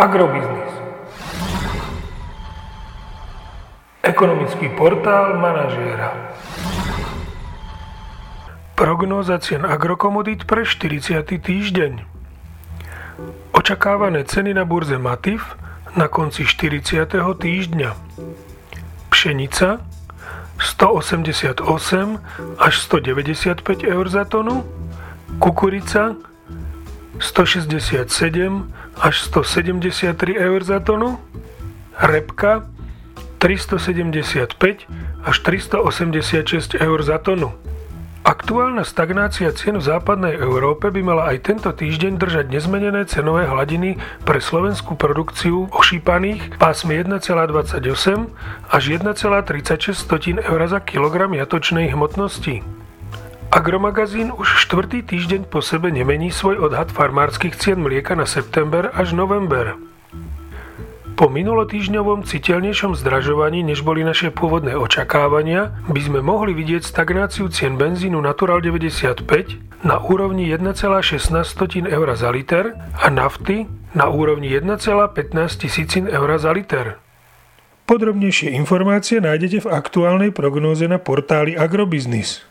Agrobiznis. Ekonomický portál manažéra. Prognóza cien agrokomodít pre 40. týždeň. Očakávané ceny na burze Matif na konci 40. týždňa. Pšenica 188 až 195 eur za tonu, kukurica 167 až 173 eur za tonu, repka 375 až 386 eur za tonu. Aktuálna stagnácia cien v západnej Európe by mala aj tento týždeň držať nezmenené cenové hladiny pre slovenskú produkciu ošípaných v pásme 1,28 až 1,36 eur za kilogram jatočnej hmotnosti. Agromagazín už štvrtý týždeň po sebe nemení svoj odhad farmárskych cien mlieka na september až november. Po minulotýžňovom citeľnejšom zdražovaní, než boli naše pôvodné očakávania, by sme mohli vidieť stagnáciu cien benzínu Natural 95 na úrovni 1,16 eur za liter a nafty na úrovni 1,15 tisícin eur za liter. Podrobnejšie informácie nájdete v aktuálnej prognóze na portáli Agrobiznis.